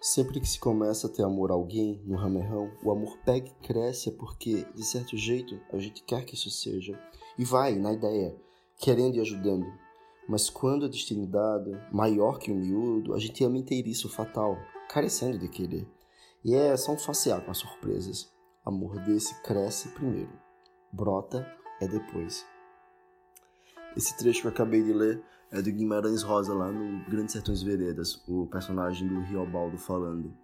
Sempre que se começa a ter amor a alguém, no ramerrão, o amor pega e cresce porque, de certo jeito, a gente quer que isso seja. E vai, na ideia, querendo e ajudando. Mas quando a destino dado, maior que o miúdo, a gente ama inteiriço fatal, carecendo de querer. E é só um facear com as surpresas. Amor desse cresce primeiro, brota é depois. Esse trecho que eu acabei de ler é do Guimarães Rosa, lá no Grandes Sertões Veredas, o personagem do Riobaldo falando.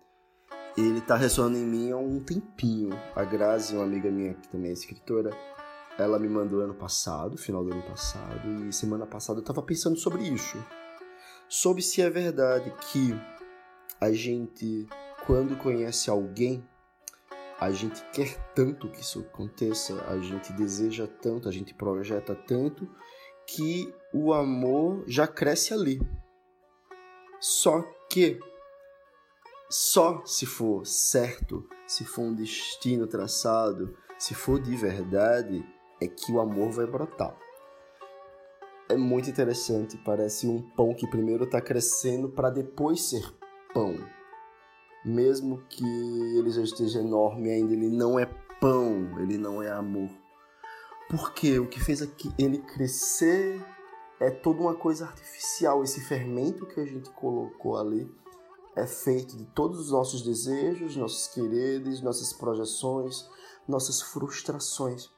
Ele tá ressoando em mim há um tempinho. A Grazi, uma amiga minha que também é escritora, ela me mandou ano passado, final do ano passado, e semana passada eu tava pensando sobre isso. Sobre se é verdade que a gente, quando conhece alguém, a gente quer tanto que isso aconteça, a gente deseja tanto, a gente projeta tanto, que o amor já cresce ali. Só que só se for certo, se for um destino traçado, se for de verdade, é que o amor vai brotar. É muito interessante, parece um pão que primeiro está crescendo para depois ser pão. Mesmo que ele já esteja enorme ainda, ele não é pão, ele não é amor. Porque o que fez ele crescer é toda uma coisa artificial. Esse fermento que a gente colocou ali é feito de todos os nossos desejos, nossos quereres, nossas projeções, nossas frustrações.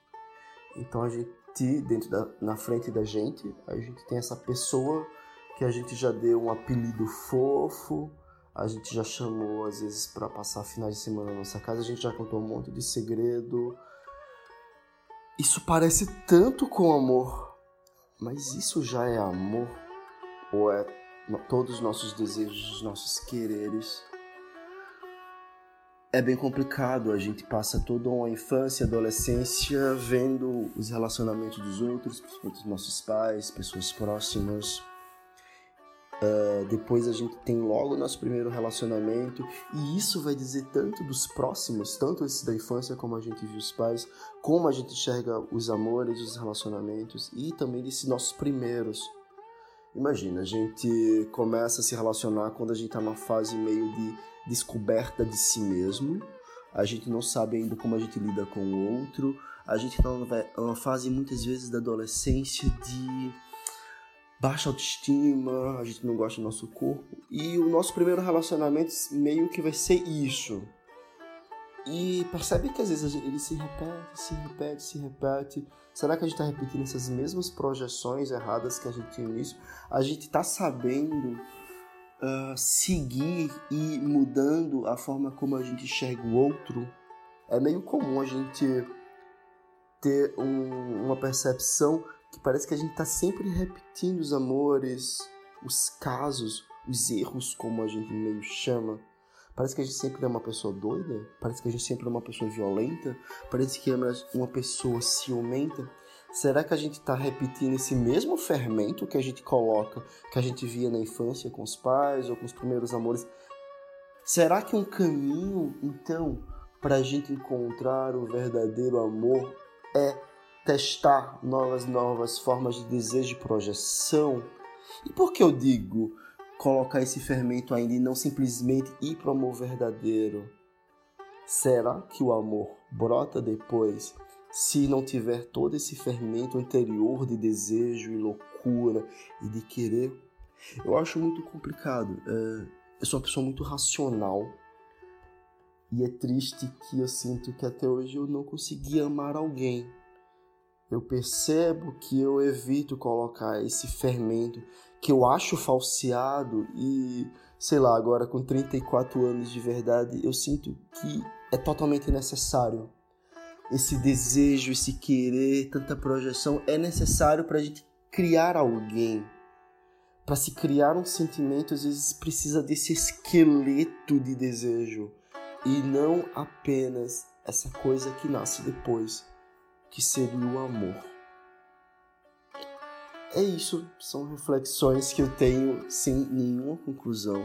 Então a gente, dentro da, na frente da gente, a gente tem essa pessoa que a gente já deu um apelido fofo, a gente já chamou às vezes para passar finais de semana na nossa casa, a gente já contou um monte de segredo, isso parece tanto com amor, mas isso já é amor? Ou é todos os nossos desejos, nossos quereres? É bem complicado, a gente passa toda uma infância, adolescência vendo os relacionamentos dos outros, principalmente dos nossos pais, pessoas próximas, Uh, depois a gente tem logo nosso primeiro relacionamento, e isso vai dizer tanto dos próximos, tanto esse da infância, como a gente viu os pais, como a gente enxerga os amores, os relacionamentos, e também desses nossos primeiros. Imagina, a gente começa a se relacionar quando a gente está numa fase meio de descoberta de si mesmo, a gente não sabe ainda como a gente lida com o outro, a gente está numa fase muitas vezes da adolescência de baixa autoestima, a gente não gosta do nosso corpo. E o nosso primeiro relacionamento meio que vai ser isso. E percebe que às vezes ele se repete, se repete, se repete. Será que a gente está repetindo essas mesmas projeções erradas que a gente tinha nisso? A gente está sabendo uh, seguir e mudando a forma como a gente enxerga o outro? É meio comum a gente ter um, uma percepção que parece que a gente está sempre repetindo os amores, os casos, os erros, como a gente meio chama. Parece que a gente sempre é uma pessoa doida, parece que a gente sempre é uma pessoa violenta, parece que é uma pessoa ciumenta. Será que a gente está repetindo esse mesmo fermento que a gente coloca, que a gente via na infância com os pais ou com os primeiros amores? Será que um caminho, então, para a gente encontrar o verdadeiro amor testar novas novas formas de desejo e projeção. E por que eu digo colocar esse fermento ainda e não simplesmente ir para o amor verdadeiro? Será que o amor brota depois se não tiver todo esse fermento anterior de desejo e loucura e de querer? Eu acho muito complicado. É, eu sou uma pessoa muito racional e é triste que eu sinto que até hoje eu não consegui amar alguém eu percebo que eu evito colocar esse fermento que eu acho falseado e, sei lá, agora com 34 anos de verdade, eu sinto que é totalmente necessário. Esse desejo, esse querer, tanta projeção é necessário para a gente criar alguém. Para se criar um sentimento, às vezes precisa desse esqueleto de desejo e não apenas essa coisa que nasce depois que seria o amor. É isso, são reflexões que eu tenho sem nenhuma conclusão.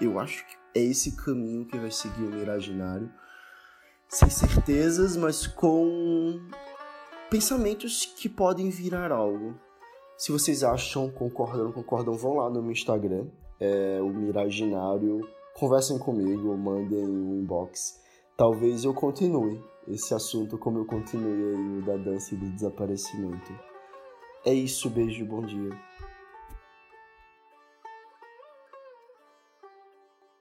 Eu acho que é esse caminho que vai seguir o Miraginário, sem certezas, mas com pensamentos que podem virar algo. Se vocês acham, concordam, concordam, vão lá no meu Instagram, é o Miraginário conversem comigo mandem um inbox. Talvez eu continue esse assunto como eu continuei o da dança e do desaparecimento. É isso, beijo, bom dia.